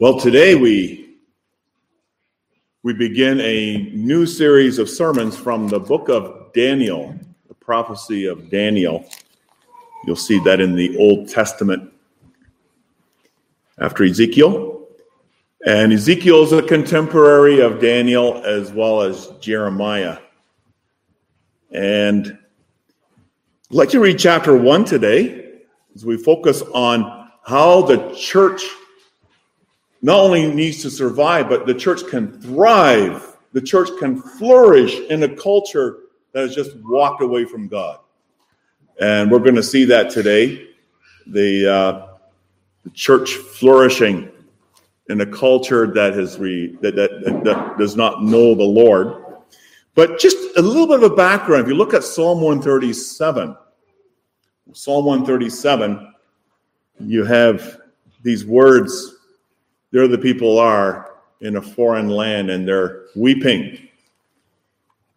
Well, today we we begin a new series of sermons from the book of Daniel, the prophecy of Daniel. You'll see that in the Old Testament after Ezekiel. And Ezekiel is a contemporary of Daniel as well as Jeremiah. And I'd like to read chapter one today as we focus on how the church not only needs to survive, but the church can thrive. The church can flourish in a culture that has just walked away from God. And we're going to see that today. The, uh, the church flourishing in a culture that has re, that, that, that does not know the Lord. But just a little bit of a background. If you look at Psalm 137, Psalm 137, you have these words there the people are in a foreign land and they're weeping.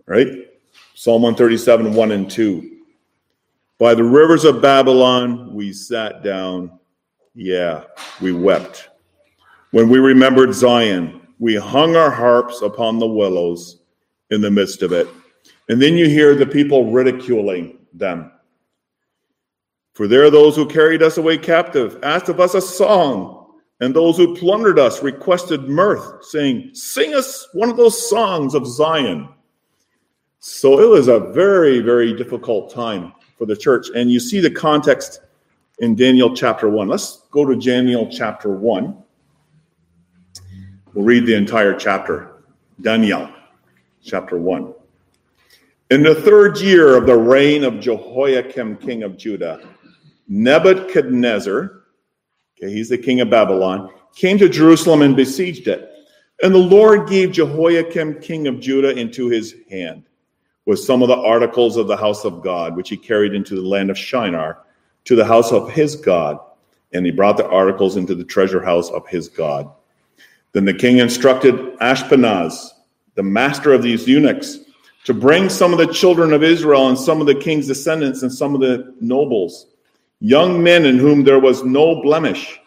Right? Psalm 137, 1 and 2. By the rivers of Babylon, we sat down. Yeah, we wept. When we remembered Zion, we hung our harps upon the willows in the midst of it. And then you hear the people ridiculing them. For there are those who carried us away captive, asked of us a song and those who plundered us requested mirth, saying, Sing us one of those songs of Zion. So it was a very, very difficult time for the church. And you see the context in Daniel chapter 1. Let's go to Daniel chapter 1. We'll read the entire chapter. Daniel chapter 1. In the third year of the reign of Jehoiakim, king of Judah, Nebuchadnezzar, okay, he's the king of Babylon, came to Jerusalem and besieged it. And the Lord gave Jehoiakim, king of Judah, into his hand with some of the articles of the house of God, which he carried into the land of Shinar, to the house of his God. And he brought the articles into the treasure house of his God. Then the king instructed Ashpenaz, the master of these eunuchs, to bring some of the children of Israel and some of the king's descendants and some of the nobles young men in whom there was no blemish,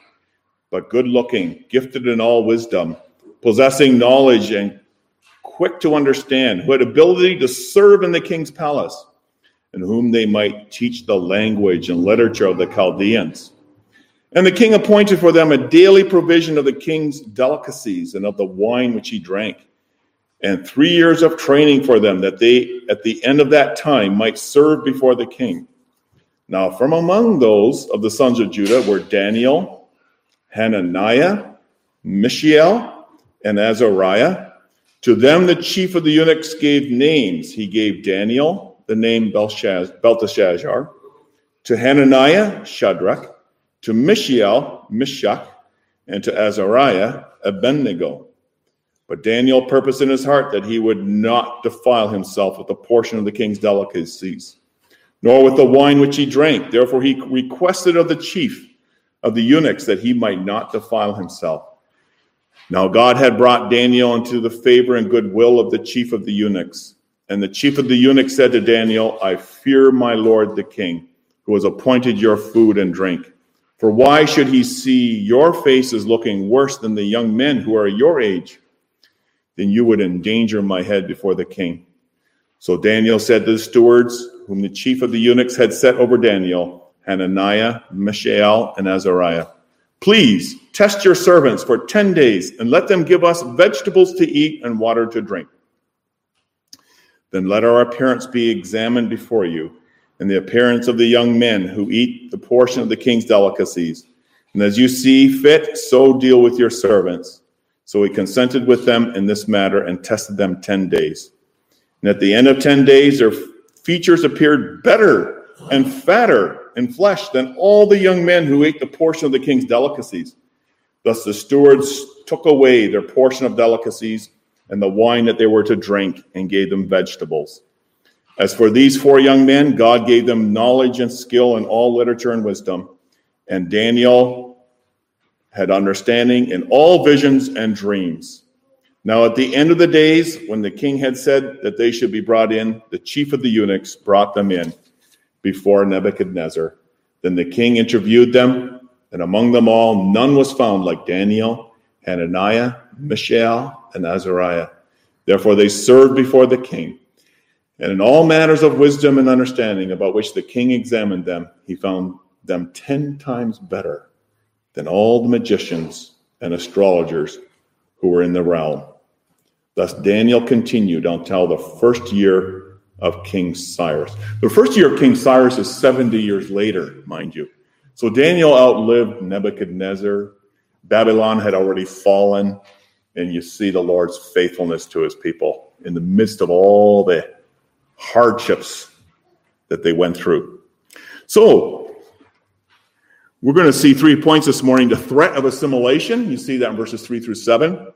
but good looking, gifted in all wisdom, possessing knowledge and quick to understand, who had ability to serve in the king's palace, and whom they might teach the language and literature of the Chaldeans. And the king appointed for them a daily provision of the king's delicacies and of the wine which he drank, and three years of training for them, that they, at the end of that time, might serve before the king. Now, from among those of the sons of Judah were Daniel, Hananiah, Mishael, and Azariah. To them, the chief of the eunuchs gave names. He gave Daniel the name Belteshazzar, to Hananiah, Shadrach, to Mishael, Meshach, and to Azariah, Abednego. But Daniel purposed in his heart that he would not defile himself with a portion of the king's delicacies nor with the wine which he drank. Therefore, he requested of the chief of the eunuchs that he might not defile himself. Now, God had brought Daniel into the favor and goodwill of the chief of the eunuchs. And the chief of the eunuchs said to Daniel, I fear my lord the king, who has appointed your food and drink. For why should he see your faces looking worse than the young men who are your age? Then you would endanger my head before the king. So Daniel said to the stewards, whom the chief of the eunuchs had set over Daniel, Hananiah, Mishael, and Azariah. Please test your servants for 10 days and let them give us vegetables to eat and water to drink. Then let our appearance be examined before you, and the appearance of the young men who eat the portion of the king's delicacies. And as you see fit, so deal with your servants. So he consented with them in this matter and tested them 10 days. And at the end of 10 days, their features appeared better and fatter in flesh than all the young men who ate the portion of the king's delicacies. Thus the stewards took away their portion of delicacies and the wine that they were to drink and gave them vegetables. As for these four young men, God gave them knowledge and skill in all literature and wisdom. And Daniel had understanding in all visions and dreams. Now, at the end of the days, when the king had said that they should be brought in, the chief of the eunuchs brought them in before Nebuchadnezzar. Then the king interviewed them, and among them all, none was found like Daniel, Hananiah, Mishael, and Azariah. Therefore they served before the king. And in all matters of wisdom and understanding about which the king examined them, he found them ten times better than all the magicians and astrologers who were in the realm. Thus Daniel continued until the first year of King Cyrus. The first year of King Cyrus is 70 years later, mind you. So Daniel outlived Nebuchadnezzar. Babylon had already fallen, and you see the Lord's faithfulness to his people in the midst of all the hardships that they went through. So, we're going to see three points this morning the threat of assimilation. You see that in verses 3 through 7.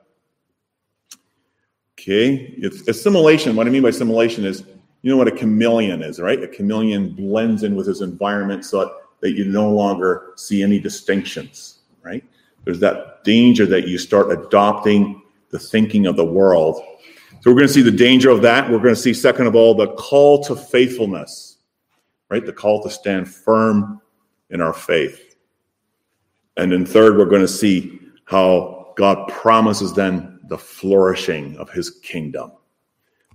Okay, it's assimilation. What I mean by assimilation is you know what a chameleon is, right? A chameleon blends in with his environment so that you no longer see any distinctions, right? There's that danger that you start adopting the thinking of the world so we're going to see the danger of that. We're going to see, second of all, the call to faithfulness, right? The call to stand firm in our faith. And then third, we're going to see how God promises then the flourishing of his kingdom.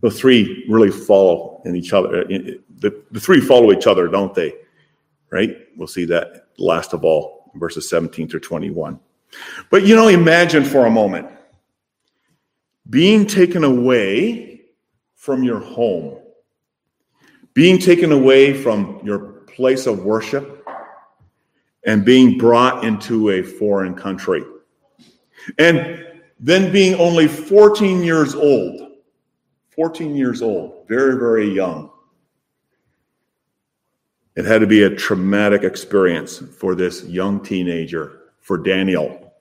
The three really follow in each other. The, the three follow each other, don't they? Right? We'll see that last of all, verses 17 through 21. But you know, imagine for a moment being taken away from your home, being taken away from your place of worship, and being brought into a foreign country. And then being only 14 years old, 14 years old, very, very young. It had to be a traumatic experience for this young teenager, for Daniel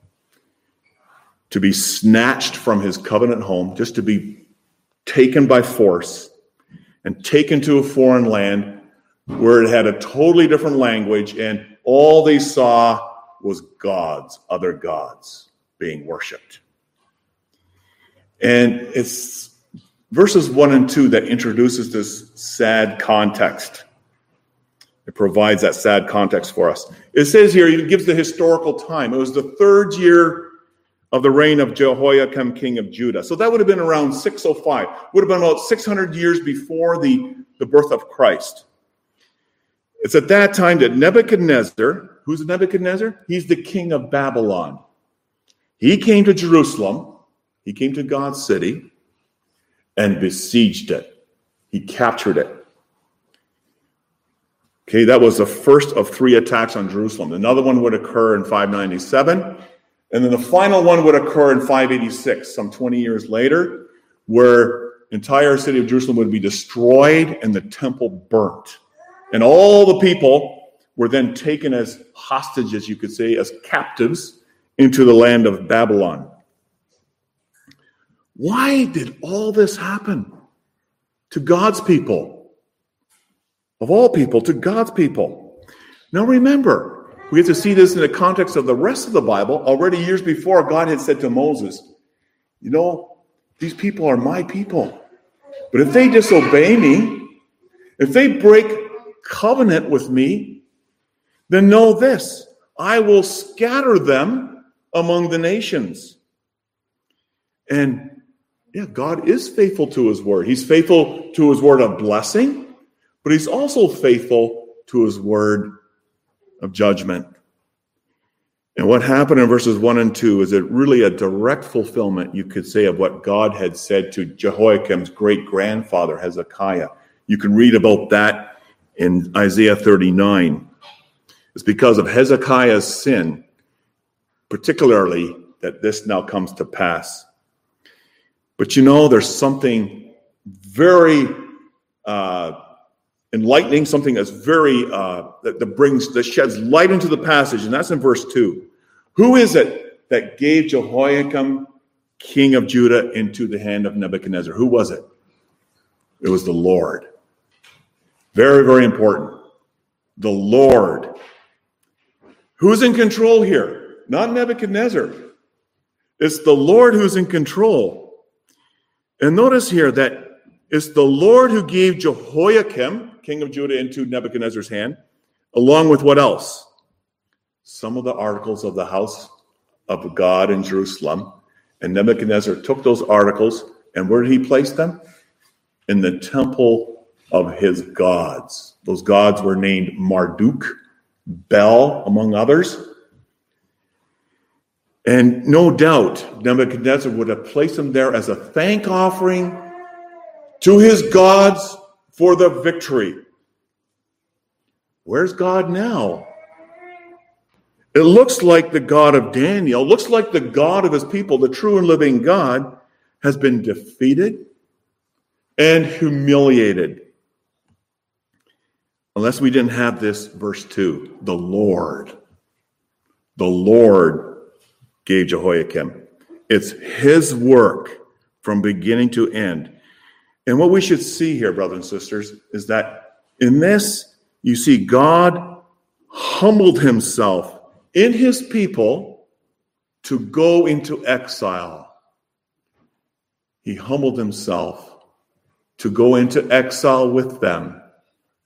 to be snatched from his covenant home, just to be taken by force and taken to a foreign land where it had a totally different language, and all they saw was gods, other gods being worshiped. And it's verses 1 and 2 that introduces this sad context. It provides that sad context for us. It says here, it gives the historical time. It was the third year of the reign of Jehoiakim, king of Judah. So that would have been around 605, would have been about 600 years before the, the birth of Christ. It's at that time that Nebuchadnezzar, who's Nebuchadnezzar? He's the king of Babylon. He came to Jerusalem, he came to God's city, and besieged it. He captured it. Okay, that was the first of three attacks on Jerusalem. Another one would occur in 597 and then the final one would occur in 586, some 20 years later, where entire city of Jerusalem would be destroyed and the temple burnt. And all the people were then taken as hostages, you could say, as captives into the land of Babylon. Why did all this happen to God's people? Of all people, to God's people. Now remember, we get to see this in the context of the rest of the Bible. Already years before, God had said to Moses, You know, these people are my people. But if they disobey me, if they break covenant with me, then know this I will scatter them among the nations. And yeah, God is faithful to his word. He's faithful to his word of blessing, but he's also faithful to his word of judgment. And what happened in verses 1 and 2 is it really a direct fulfillment, you could say, of what God had said to Jehoiakim's great grandfather, Hezekiah. You can read about that in Isaiah 39. It's because of Hezekiah's sin, particularly, that this now comes to pass. But you know, there's something very uh, enlightening, something that's very uh, that, that brings that sheds light into the passage, and that's in verse two. Who is it that gave Jehoiakim, king of Judah, into the hand of Nebuchadnezzar? Who was it? It was the Lord. Very, very important. The Lord. Who's in control here? Not Nebuchadnezzar. It's the Lord who's in control. And notice here that it's the Lord who gave Jehoiakim, king of Judah, into Nebuchadnezzar's hand, along with what else? Some of the articles of the house of God in Jerusalem. And Nebuchadnezzar took those articles and where did he place them? In the temple of his gods. Those gods were named Marduk, Bel, among others. And no doubt Nebuchadnezzar would have placed him there as a thank offering to his gods for the victory. Where's God now? It looks like the God of Daniel, looks like the God of his people, the true and living God, has been defeated and humiliated. Unless we didn't have this, verse 2 the Lord. The Lord gave Jehoiakim. It's his work from beginning to end. And what we should see here, brothers and sisters, is that in this, you see God humbled himself in his people to go into exile. He humbled himself to go into exile with them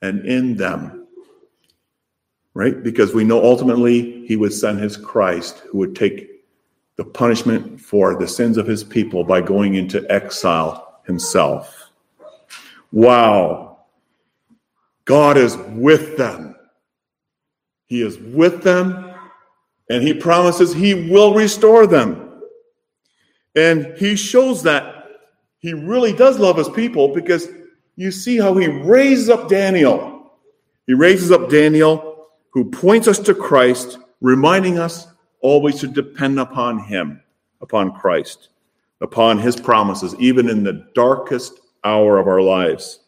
and in them. Right? Because we know ultimately he would send his Christ who would take the punishment for the sins of his people by going into exile himself. Wow. God is with them. He is with them, and He promises He will restore them. And He shows that He really does love His people because you see how He raises up Daniel. He raises up Daniel, who points us to Christ, reminding us always to depend upon Him, upon Christ, upon His promises, even in the darkest hour of our lives.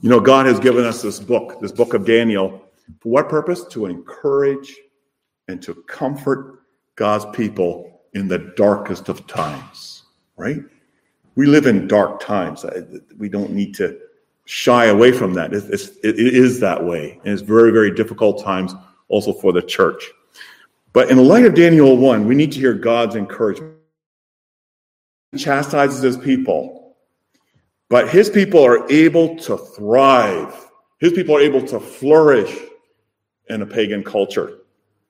You know, God has given us this book, this book of Daniel, for what purpose? To encourage and to comfort God's people in the darkest of times, right? We live in dark times. We don't need to shy away from that. It's, it is that way. And it's very, very difficult times also for the church. But in the light of Daniel 1, we need to hear God's encouragement. He chastises his people but his people are able to thrive. His people are able to flourish in a pagan culture.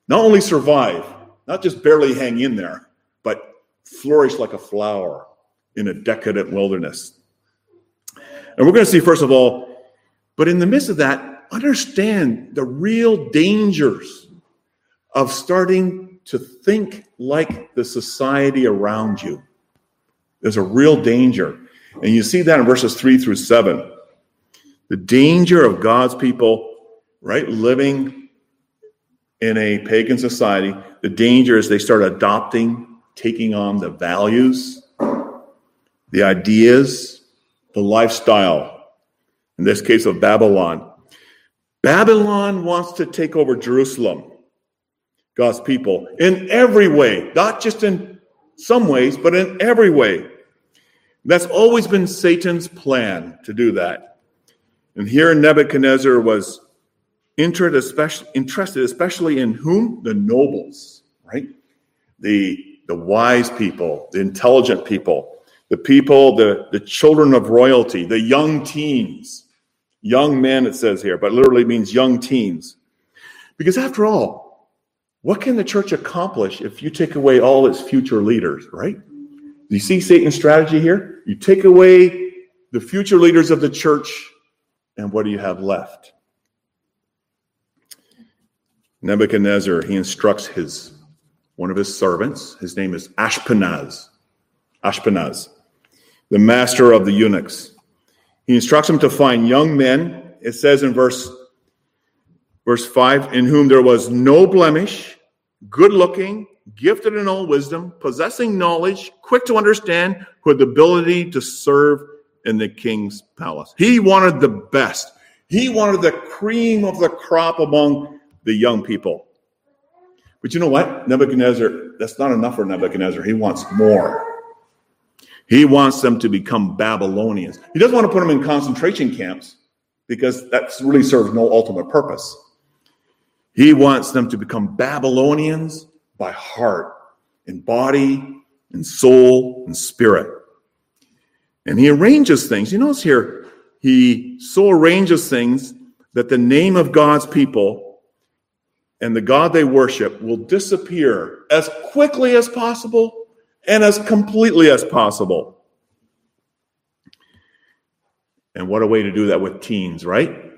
Not only survive, not just barely hang in there, but flourish like a flower in a decadent wilderness. And we're going to see, first of all, but in the midst of that, understand the real dangers of starting to think like the society around you. There's a real danger. And you see that in verses three through seven. The danger of God's people, right, living in a pagan society, the danger is they start adopting, taking on the values, the ideas, the lifestyle, in this case of Babylon. Babylon wants to take over Jerusalem, God's people, in every way, not just in some ways, but in every way. That's always been Satan's plan to do that. And here Nebuchadnezzar was interested especially, interested especially in whom? The nobles, right? The, the wise people, the intelligent people, the people, the, the children of royalty, the young teens. Young men, it says here, but literally means young teens. Because after all, what can the church accomplish if you take away all its future leaders, right? Do you see Satan's strategy here? You take away the future leaders of the church, and what do you have left? Nebuchadnezzar, he instructs his one of his servants, his name is Ashpenaz. Ashpenaz, the master of the eunuchs. He instructs him to find young men, it says in verse verse 5, in whom there was no blemish, good looking, gifted in all wisdom, possessing knowledge, quick to understand, had the ability to serve in the king's palace. He wanted the best. He wanted the cream of the crop among the young people. But you know what? Nebuchadnezzar, that's not enough for Nebuchadnezzar. He wants more. He wants them to become Babylonians. He doesn't want to put them in concentration camps because that really serves no ultimate purpose. He wants them to become Babylonians by heart, in body, in soul, and spirit. And he arranges things. You notice here, he so arranges things that the name of God's people and the God they worship will disappear as quickly as possible and as completely as possible. And what a way to do that with teens, right?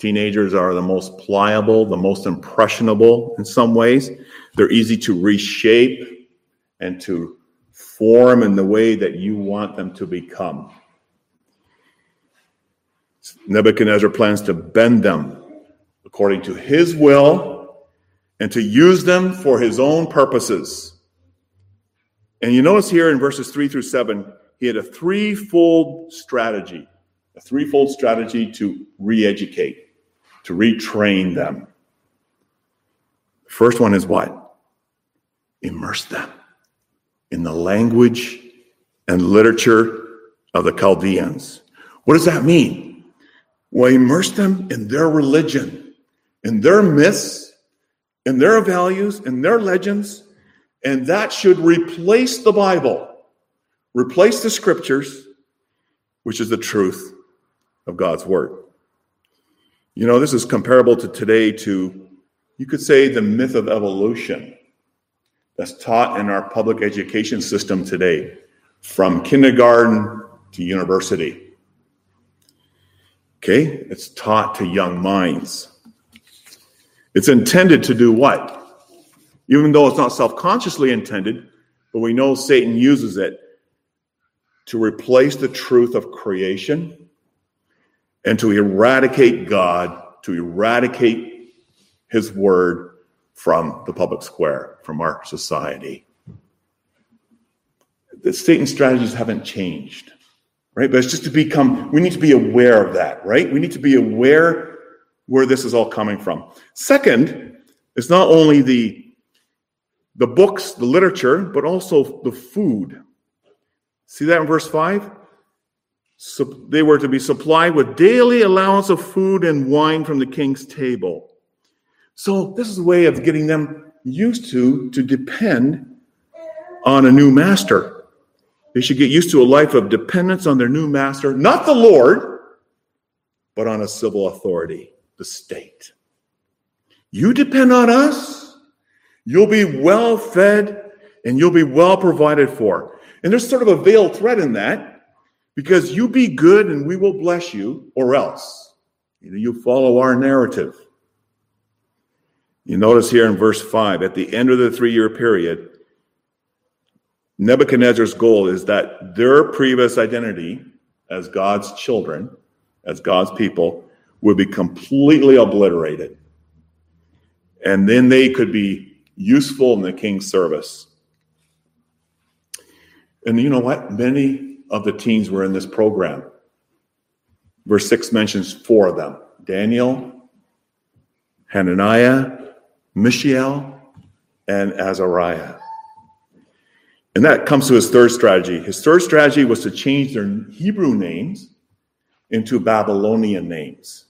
Teenagers are the most pliable, the most impressionable in some ways. They're easy to reshape and to form in the way that you want them to become. Nebuchadnezzar plans to bend them according to his will and to use them for his own purposes. And you notice here in verses 3 through 7, he had a threefold strategy, a threefold strategy to re educate, to retrain them. The first one is what? Immerse them in the language and literature of the Chaldeans. What does that mean? Well, immerse them in their religion, in their myths, in their values, in their legends, and that should replace the Bible, replace the scriptures, which is the truth of God's word. You know, this is comparable to today to, you could say, the myth of evolution that's taught in our public education system today, from kindergarten to university. Okay, it's taught to young minds. It's intended to do what? Even though it's not self consciously intended, but we know Satan uses it to replace the truth of creation and to eradicate God, to eradicate his word from the public square, from our society. The Satan strategies haven't changed, right? But it's just to become, we need to be aware of that, right? We need to be aware where this is all coming from. Second, it's not only the the books, the literature, but also the food. See that in verse 5? They were to be supplied with daily allowance of food and wine from the king's table. So this is a way of getting them used to to depend on a new master. They should get used to a life of dependence on their new master, not the Lord, but on a civil authority, the state. You depend on us, you'll be well fed and you'll be well provided for. And there's sort of a veiled threat in that because you be good and we will bless you, or else. You, know, you follow our narrative. You notice here in verse 5, at the end of the three year period, Nebuchadnezzar's goal is that their previous identity as God's children, as God's people, would be completely obliterated. And then they could be useful in the king's service. And you know what? Many of the teens were in this program. Verse 6 mentions four of them Daniel, Hananiah, Mishael, and Azariah. And that comes to his third strategy. His third strategy was to change their Hebrew names into Babylonian names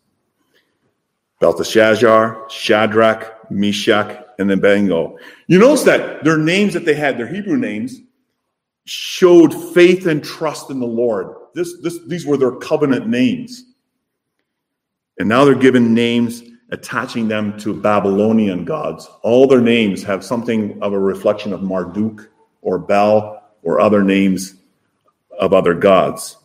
Belteshazzar, Shadrach, Meshach, and Abednego. You notice that their names that they had, their Hebrew names, showed faith and trust in the Lord. This, this, these were their covenant names. And now they're given names attaching them to Babylonian gods. All their names have something of a reflection of Marduk or Bel or other names of other gods.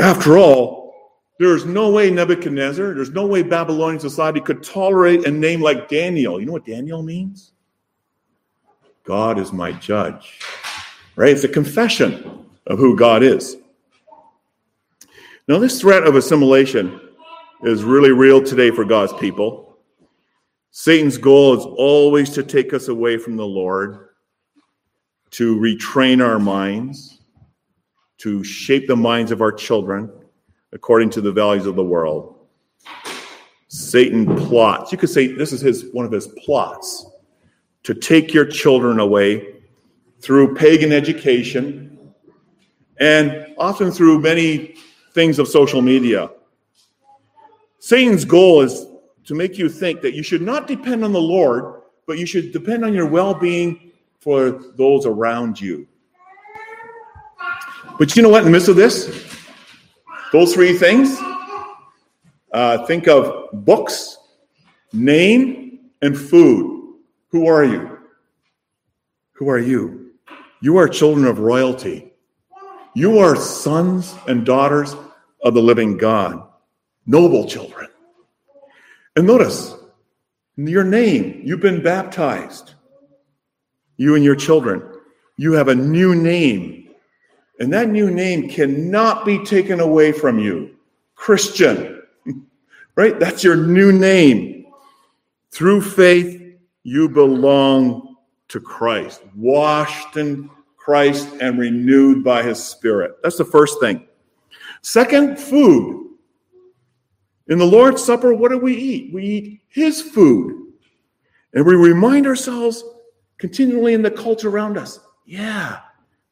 After all, there's no way Nebuchadnezzar, there's no way Babylonian society could tolerate a name like Daniel. You know what Daniel means? God is my judge. Right? It's a confession of who God is. Now, this threat of assimilation is really real today for God's people. Satan's goal is always to take us away from the Lord, to retrain our minds, to shape the minds of our children according to the values of the world. Satan plots. You could say this is his one of his plots to take your children away through pagan education and often through many things of social media. Satan's goal is to make you think that you should not depend on the Lord, but you should depend on your well being for those around you. But you know what, in the midst of this, those three things, uh, think of books, name, and food. Who are you? Who are you? You are children of royalty. You are sons and daughters of the living God, noble children. And notice, your name, you've been baptized. You and your children, you have a new name. And that new name cannot be taken away from you. Christian, right? That's your new name. Through faith, you belong to Christ, washed in Christ and renewed by his Spirit. That's the first thing. Second, food. In the Lord's Supper, what do we eat? We eat his food. And we remind ourselves continually in the culture around us yeah,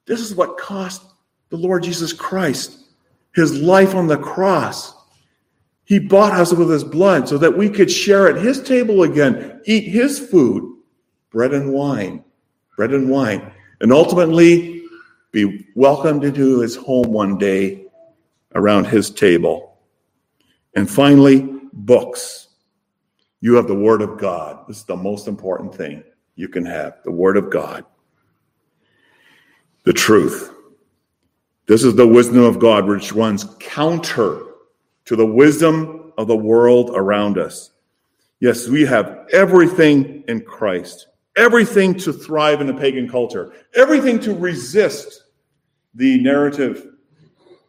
this is what cost the Lord Jesus Christ his life on the cross. He bought us with his blood so that we could share at his table again, eat his food, bread and wine, bread and wine and ultimately be welcomed into his home one day around his table. And finally, books. You have the Word of God. This is the most important thing you can have the Word of God. The truth. This is the wisdom of God, which runs counter to the wisdom of the world around us. Yes, we have everything in Christ everything to thrive in a pagan culture, everything to resist the narrative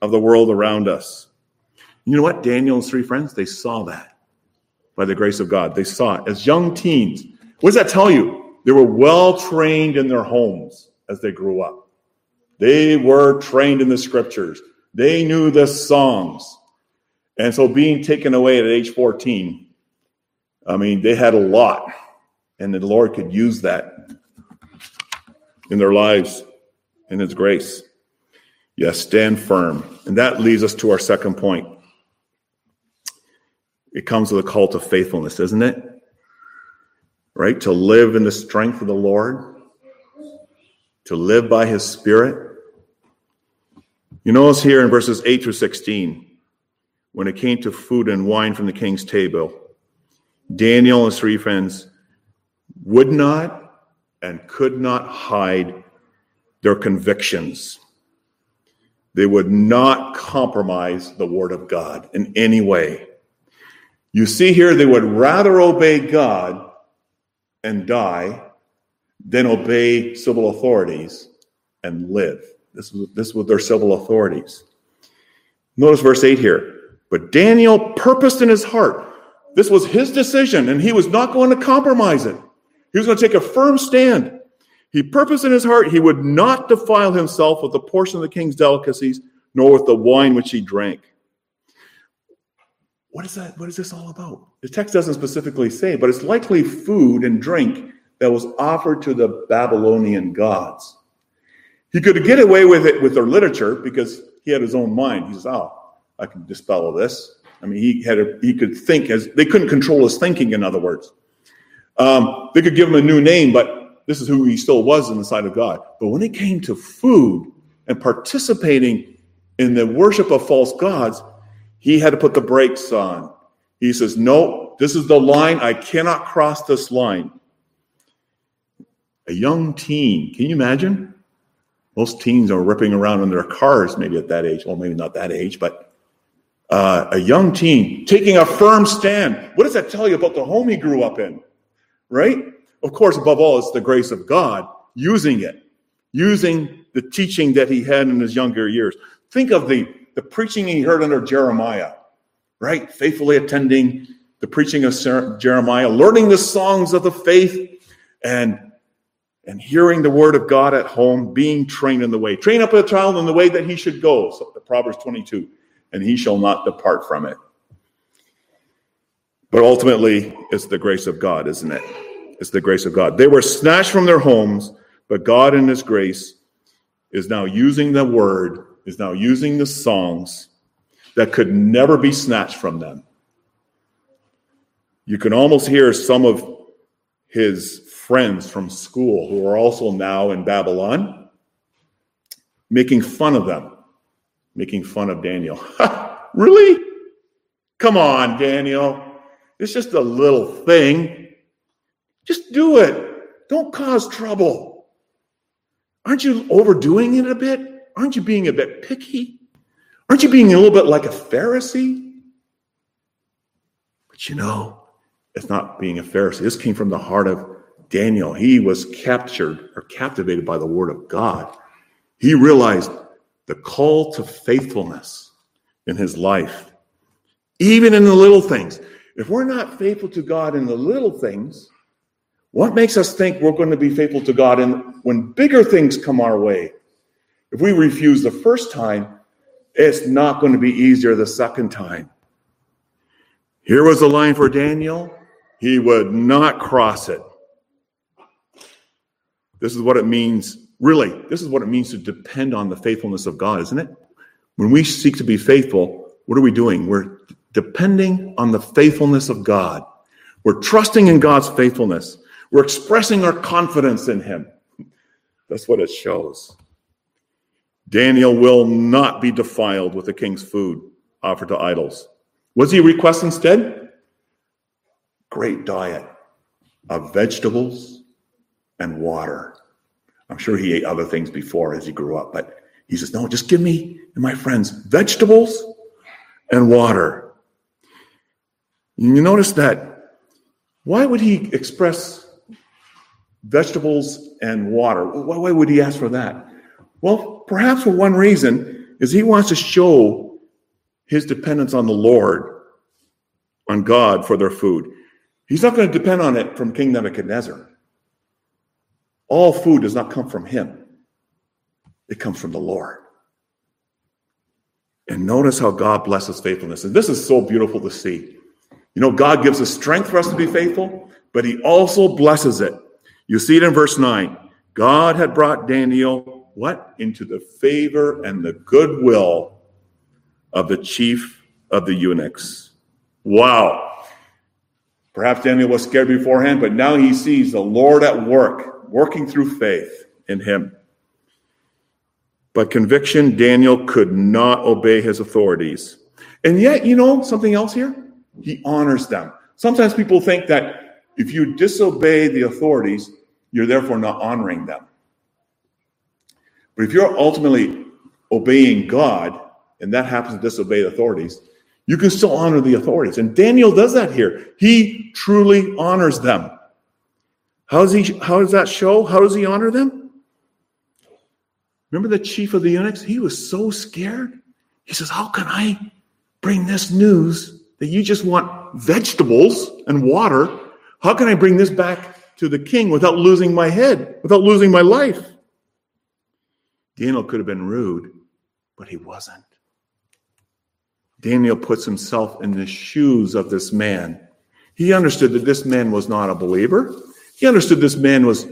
of the world around us. You know what? Daniel and three friends, they saw that by the grace of God. They saw it as young teens. What does that tell you? They were well trained in their homes as they grew up. They were trained in the scriptures. They knew the songs. And so being taken away at age 14, I mean, they had a lot and the Lord could use that in their lives in His grace. Yes, stand firm. And that leads us to our second point. It comes with a call to faithfulness, doesn't it? Right? To live in the strength of the Lord, to live by His Spirit. You notice here in verses 8 through 16, when it came to food and wine from the king's table, Daniel and his three friends would not and could not hide their convictions. They would not compromise the word of God in any way. You see here, they would rather obey God and die than obey civil authorities and live. This was, this was their civil authorities. Notice verse 8 here. But Daniel purposed in his heart. This was his decision, and he was not going to compromise it. He was going to take a firm stand. He purposed in his heart he would not defile himself with a portion of the king's delicacies, nor with the wine which he drank. What is that? What is this all about? The text doesn't specifically say, but it's likely food and drink that was offered to the Babylonian gods. He could get away with it with their literature because he had his own mind. He says, "Oh, I can dispel this." I mean, he had a, he could think as they couldn't control his thinking. In other words, um, they could give him a new name, but this is who he still was in the sight of God. But when it came to food and participating in the worship of false gods, he had to put the brakes on. He says, No, this is the line. I cannot cross this line. A young teen, can you imagine? Most teens are ripping around in their cars, maybe at that age. Well, maybe not that age, but uh, a young teen taking a firm stand. What does that tell you about the home he grew up in? Right? Of course, above all, it's the grace of God using it, using the teaching that he had in his younger years. Think of the, the preaching he heard under Jeremiah, right? Faithfully attending the preaching of Jeremiah, learning the songs of the faith, and and hearing the word of God at home, being trained in the way. Train up a child in the way that he should go. So Proverbs 22, and he shall not depart from it. But ultimately, it's the grace of God, isn't it? It's the grace of God. They were snatched from their homes, but God, in His grace, is now using the word, is now using the songs that could never be snatched from them. You can almost hear some of his friends from school who are also now in Babylon making fun of them, making fun of Daniel. really? Come on, Daniel. It's just a little thing. Just do it. Don't cause trouble. Aren't you overdoing it a bit? Aren't you being a bit picky? Aren't you being a little bit like a Pharisee? But you know, it's not being a Pharisee. This came from the heart of Daniel. He was captured or captivated by the word of God. He realized the call to faithfulness in his life, even in the little things. If we're not faithful to God in the little things, what makes us think we're going to be faithful to God in, when bigger things come our way? If we refuse the first time, it's not going to be easier the second time. Here was the line for Daniel. He would not cross it. This is what it means, really, this is what it means to depend on the faithfulness of God, isn't it? When we seek to be faithful, what are we doing? We're depending on the faithfulness of God. We're trusting in God's faithfulness. We're expressing our confidence in Him. That's what it shows. Daniel will not be defiled with the king's food offered to idols. What does he request instead? Great diet of vegetables and water. I'm sure he ate other things before as he grew up, but he says, No, just give me and my friends vegetables and water. You notice that why would he express vegetables and water? Why would he ask for that? Well, perhaps for one reason is he wants to show his dependence on the Lord, on God for their food. He's not going to depend on it from King Nebuchadnezzar. All food does not come from him, it comes from the Lord. And notice how God blesses faithfulness. And this is so beautiful to see. You know, God gives us strength for us to be faithful, but he also blesses it. You see it in verse 9. God had brought Daniel what? Into the favor and the goodwill of the chief of the eunuchs. Wow. Perhaps Daniel was scared beforehand, but now he sees the Lord at work, working through faith in him. But conviction, Daniel could not obey his authorities. And yet, you know something else here? He honors them. Sometimes people think that if you disobey the authorities, you're therefore not honoring them. But if you're ultimately obeying God, and that happens to disobey the authorities, you can still honor the authorities. And Daniel does that here. He truly honors them. How does he how does that show? How does he honor them? Remember the chief of the eunuchs? He was so scared. He says, How can I bring this news that you just want vegetables and water? How can I bring this back to the king without losing my head, without losing my life. Daniel could have been rude, but he wasn't. Daniel puts himself in the shoes of this man. He understood that this man was not a believer. He understood this man was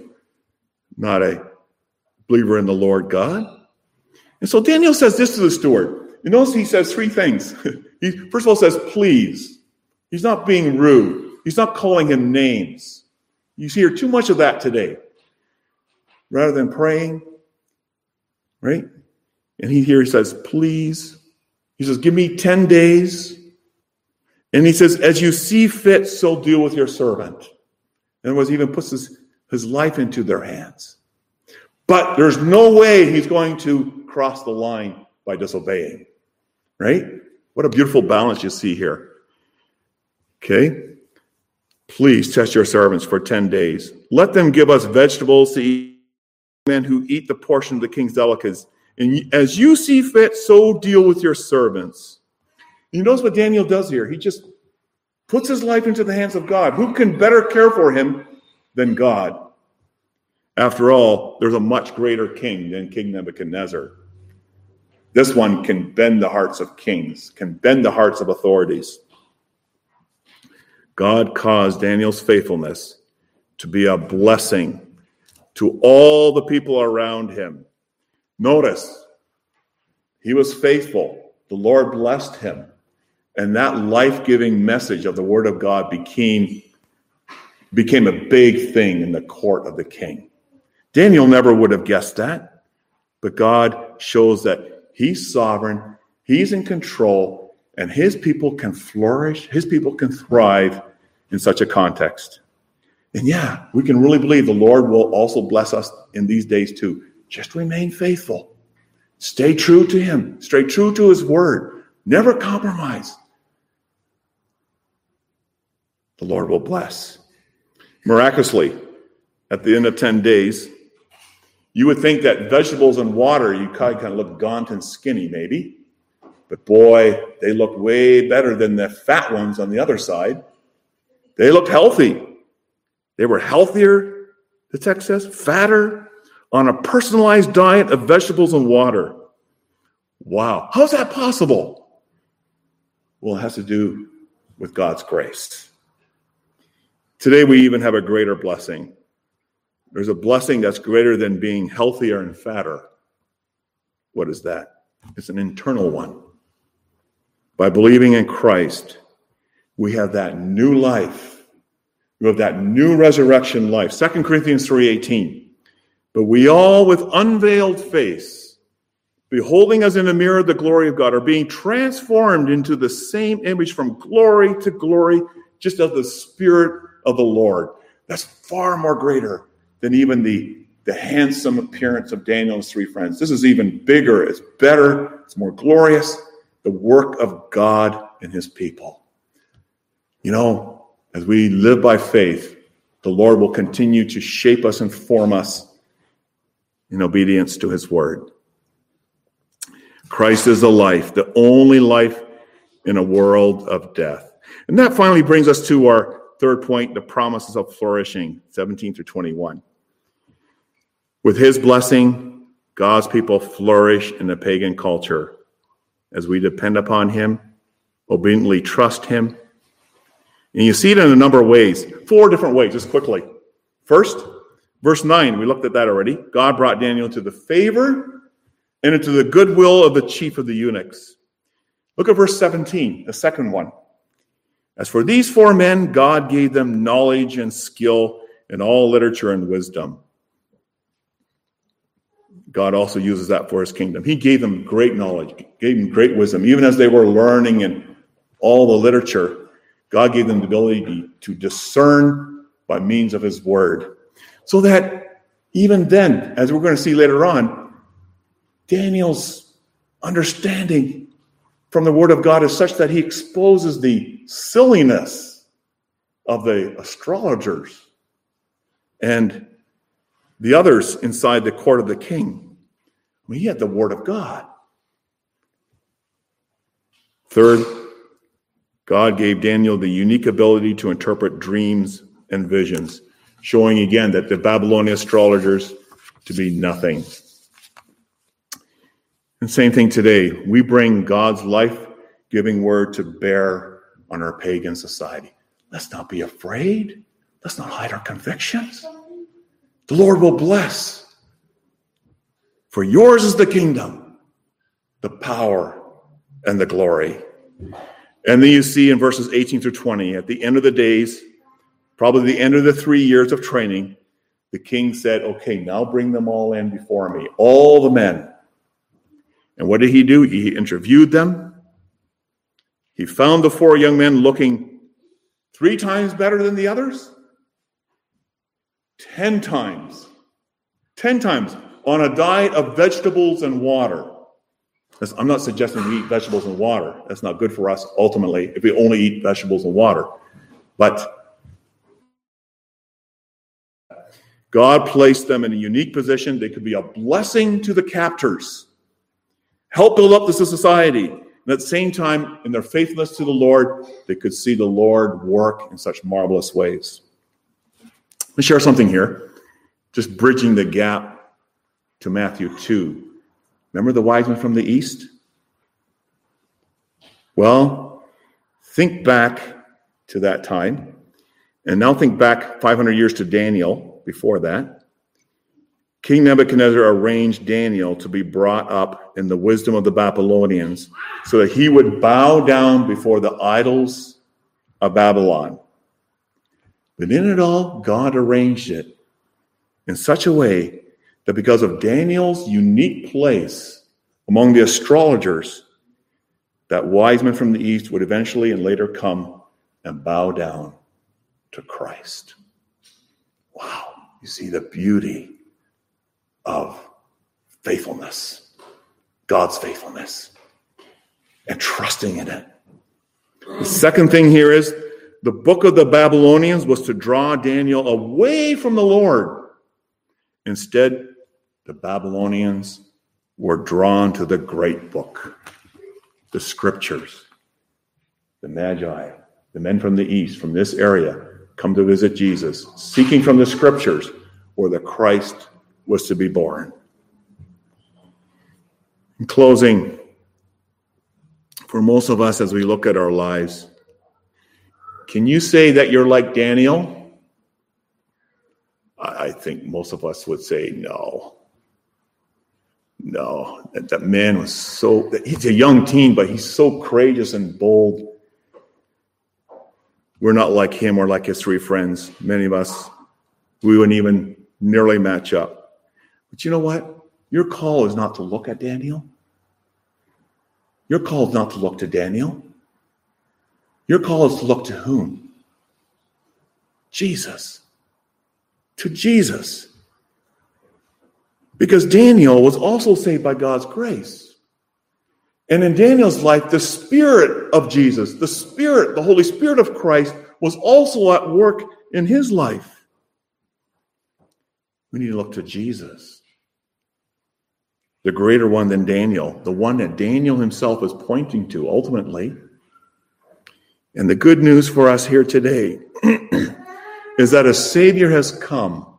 not a believer in the Lord God. And so Daniel says this to the steward. You notice he says three things. he first of all says, please. He's not being rude. He's not calling him names. You hear too much of that today. Rather than praying, right? And he here he says, please. He says, give me 10 days. And he says, as you see fit, so deal with your servant. And words, even puts his, his life into their hands. But there's no way he's going to cross the line by disobeying. Right? What a beautiful balance you see here. Okay? Please test your servants for 10 days. Let them give us vegetables to eat, men who eat the portion of the king's delicacies. And as you see fit, so deal with your servants. You notice what Daniel does here? He just puts his life into the hands of God. Who can better care for him than God? After all, there's a much greater king than King Nebuchadnezzar. This one can bend the hearts of kings, can bend the hearts of authorities. God caused Daniel's faithfulness to be a blessing to all the people around him. Notice, he was faithful. The Lord blessed him. And that life giving message of the Word of God became, became a big thing in the court of the king. Daniel never would have guessed that, but God shows that He's sovereign, He's in control, and his people can flourish, his people can thrive in such a context. And yeah, we can really believe the Lord will also bless us in these days too. Just remain faithful. Stay true to Him. Stay true to His word. Never compromise. The Lord will bless. Miraculously, at the end of 10 days, you would think that vegetables and water, you kind of look gaunt and skinny, maybe. But boy, they look way better than the fat ones on the other side. They looked healthy. They were healthier, the text says, fatter, on a personalized diet of vegetables and water. Wow. How's that possible? Well, it has to do with God's grace. Today, we even have a greater blessing. There's a blessing that's greater than being healthier and fatter. What is that? It's an internal one. By believing in Christ, we have that new life. We have that new resurrection life. 2 Corinthians 3:18. But we all with unveiled face, beholding as in a mirror the glory of God, are being transformed into the same image from glory to glory, just as the Spirit of the Lord. That's far more greater than even the, the handsome appearance of Daniel's three friends. This is even bigger, it's better, it's more glorious the work of God and his people. You know, as we live by faith, the Lord will continue to shape us and form us in obedience to his word. Christ is the life, the only life in a world of death. And that finally brings us to our third point the promises of flourishing, 17 through 21. With his blessing, God's people flourish in the pagan culture as we depend upon Him, obediently trust Him. And you see it in a number of ways, four different ways, just quickly. First, verse 9, we looked at that already. God brought Daniel into the favor and into the goodwill of the chief of the eunuchs. Look at verse 17, the second one. As for these four men, God gave them knowledge and skill in all literature and wisdom. God also uses that for his kingdom. He gave them great knowledge, gave them great wisdom. Even as they were learning in all the literature, God gave them the ability to discern by means of his word. So that even then, as we're going to see later on, Daniel's understanding from the word of God is such that he exposes the silliness of the astrologers and the others inside the court of the king. I mean, he had the word of God. Third, God gave Daniel the unique ability to interpret dreams and visions, showing again that the Babylonian astrologers to be nothing. And same thing today. We bring God's life giving word to bear on our pagan society. Let's not be afraid. Let's not hide our convictions. The Lord will bless. For yours is the kingdom, the power, and the glory. And then you see in verses 18 through 20, at the end of the days, probably the end of the three years of training, the king said, Okay, now bring them all in before me, all the men. And what did he do? He interviewed them. He found the four young men looking three times better than the others. 10 times, 10 times on a diet of vegetables and water. I'm not suggesting we eat vegetables and water. That's not good for us ultimately if we only eat vegetables and water. But God placed them in a unique position. They could be a blessing to the captors, help build up the society. And at the same time, in their faithfulness to the Lord, they could see the Lord work in such marvelous ways. Let me share something here, just bridging the gap to Matthew 2. Remember the wise men from the east? Well, think back to that time, and now think back 500 years to Daniel before that. King Nebuchadnezzar arranged Daniel to be brought up in the wisdom of the Babylonians so that he would bow down before the idols of Babylon. But in it all, God arranged it in such a way that because of Daniel's unique place among the astrologers, that wise men from the east would eventually and later come and bow down to Christ. Wow, you see the beauty of faithfulness, God's faithfulness, and trusting in it. The second thing here is the book of the Babylonians was to draw Daniel away from the Lord. Instead, the Babylonians were drawn to the great book, the scriptures. The Magi, the men from the east, from this area, come to visit Jesus, seeking from the scriptures where the Christ was to be born. In closing, for most of us as we look at our lives, can you say that you're like Daniel? I think most of us would say no. No, that, that man was so, he's a young teen, but he's so courageous and bold. We're not like him or like his three friends. Many of us, we wouldn't even nearly match up. But you know what? Your call is not to look at Daniel. Your call is not to look to Daniel. Your call is to look to whom? Jesus. To Jesus. Because Daniel was also saved by God's grace. And in Daniel's life, the Spirit of Jesus, the Spirit, the Holy Spirit of Christ, was also at work in his life. We need to look to Jesus, the greater one than Daniel, the one that Daniel himself is pointing to ultimately. And the good news for us here today is that a Savior has come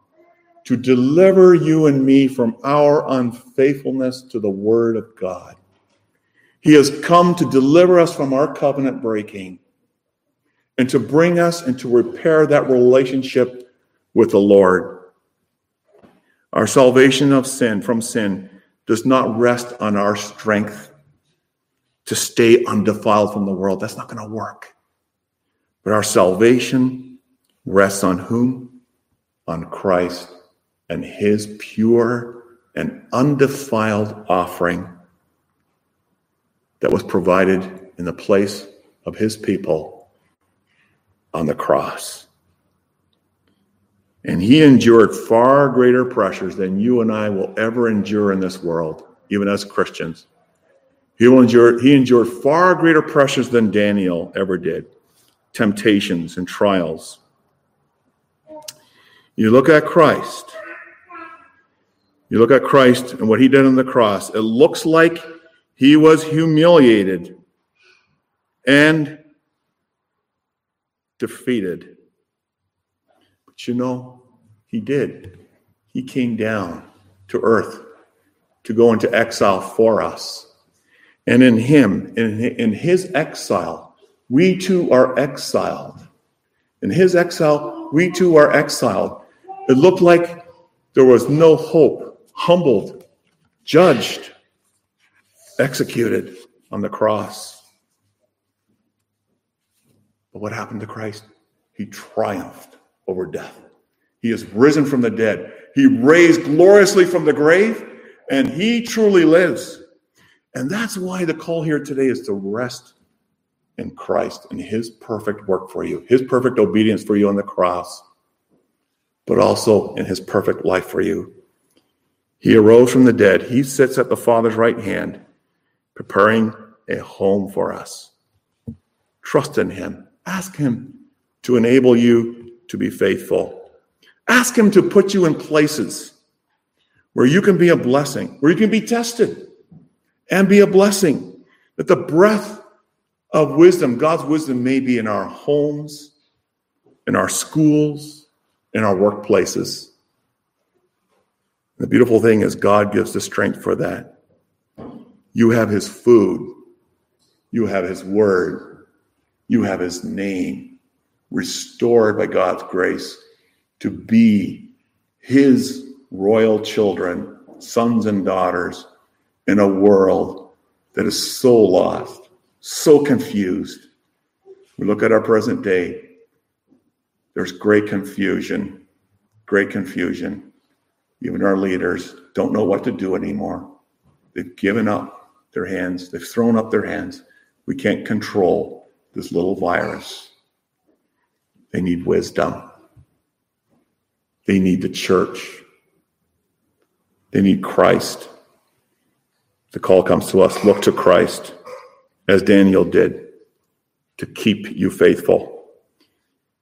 to deliver you and me from our unfaithfulness to the Word of God. He has come to deliver us from our covenant breaking and to bring us and to repair that relationship with the Lord. Our salvation of sin from sin does not rest on our strength to stay undefiled from the world. That's not going to work. But our salvation rests on whom? On Christ and his pure and undefiled offering that was provided in the place of his people on the cross. And he endured far greater pressures than you and I will ever endure in this world, even as Christians. He, will endure, he endured far greater pressures than Daniel ever did temptations and trials. You look at Christ. You look at Christ and what he did on the cross. It looks like he was humiliated and defeated. But you know, he did. He came down to earth to go into exile for us. And in him, in, his exile, we too are exiled. In his exile, we too are exiled. It looked like there was no hope, humbled, judged, executed on the cross. But what happened to Christ? He triumphed over death. He is risen from the dead. He raised gloriously from the grave, and he truly lives. And that's why the call here today is to rest in Christ and his perfect work for you, his perfect obedience for you on the cross, but also in his perfect life for you. He arose from the dead. He sits at the Father's right hand, preparing a home for us. Trust in him. Ask him to enable you to be faithful. Ask him to put you in places where you can be a blessing, where you can be tested and be a blessing. That the breath of wisdom, God's wisdom may be in our homes, in our schools, in our workplaces. The beautiful thing is, God gives the strength for that. You have His food, you have His word, you have His name, restored by God's grace to be His royal children, sons and daughters, in a world that is so lost so confused. We look at our present day, there's great confusion, great confusion. Even our leaders don't know what to do anymore. They've given up their hands, they've thrown up their hands. We can't control this little virus. They need wisdom. They need the church. They need Christ. The call comes to us look to Christ, as Daniel did, to keep you faithful.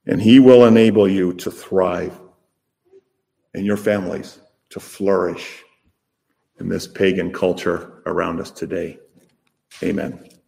And he will enable you to thrive and your families to flourish in this pagan culture around us today. Amen.